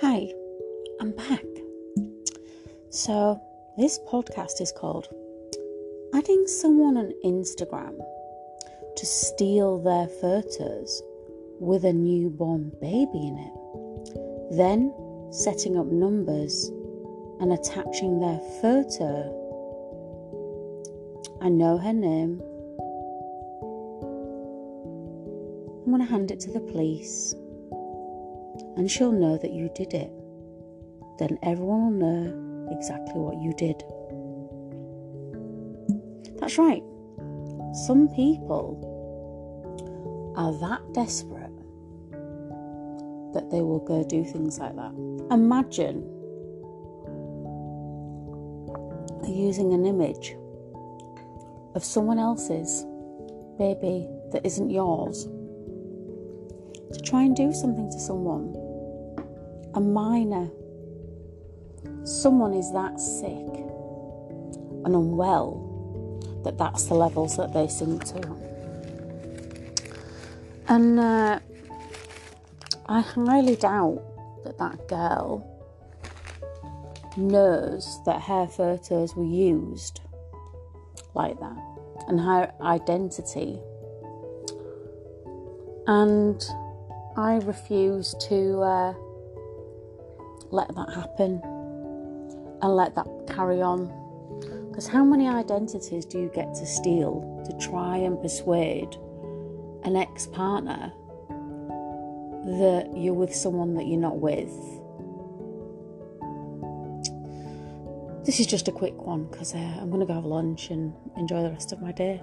Hi, I'm back. So, this podcast is called Adding Someone on Instagram to Steal Their Photos with a Newborn Baby in It, then setting up numbers and attaching their photo. I know her name. I'm going to hand it to the police and she'll know that you did it. Then everyone will know exactly what you did. That's right. Some people are that desperate that they will go do things like that. Imagine using an image of someone else's baby that isn't yours to try and do something to someone, a minor someone is that sick and unwell that that's the levels that they sink to. And uh, I highly doubt that that girl knows that her photos were used like that and her identity. And I refuse to uh, let that happen and let that carry on. Because how many identities do you get to steal to try and persuade an ex partner that you're with someone that you're not with? This is just a quick one because uh, I'm going to go have lunch and enjoy the rest of my day.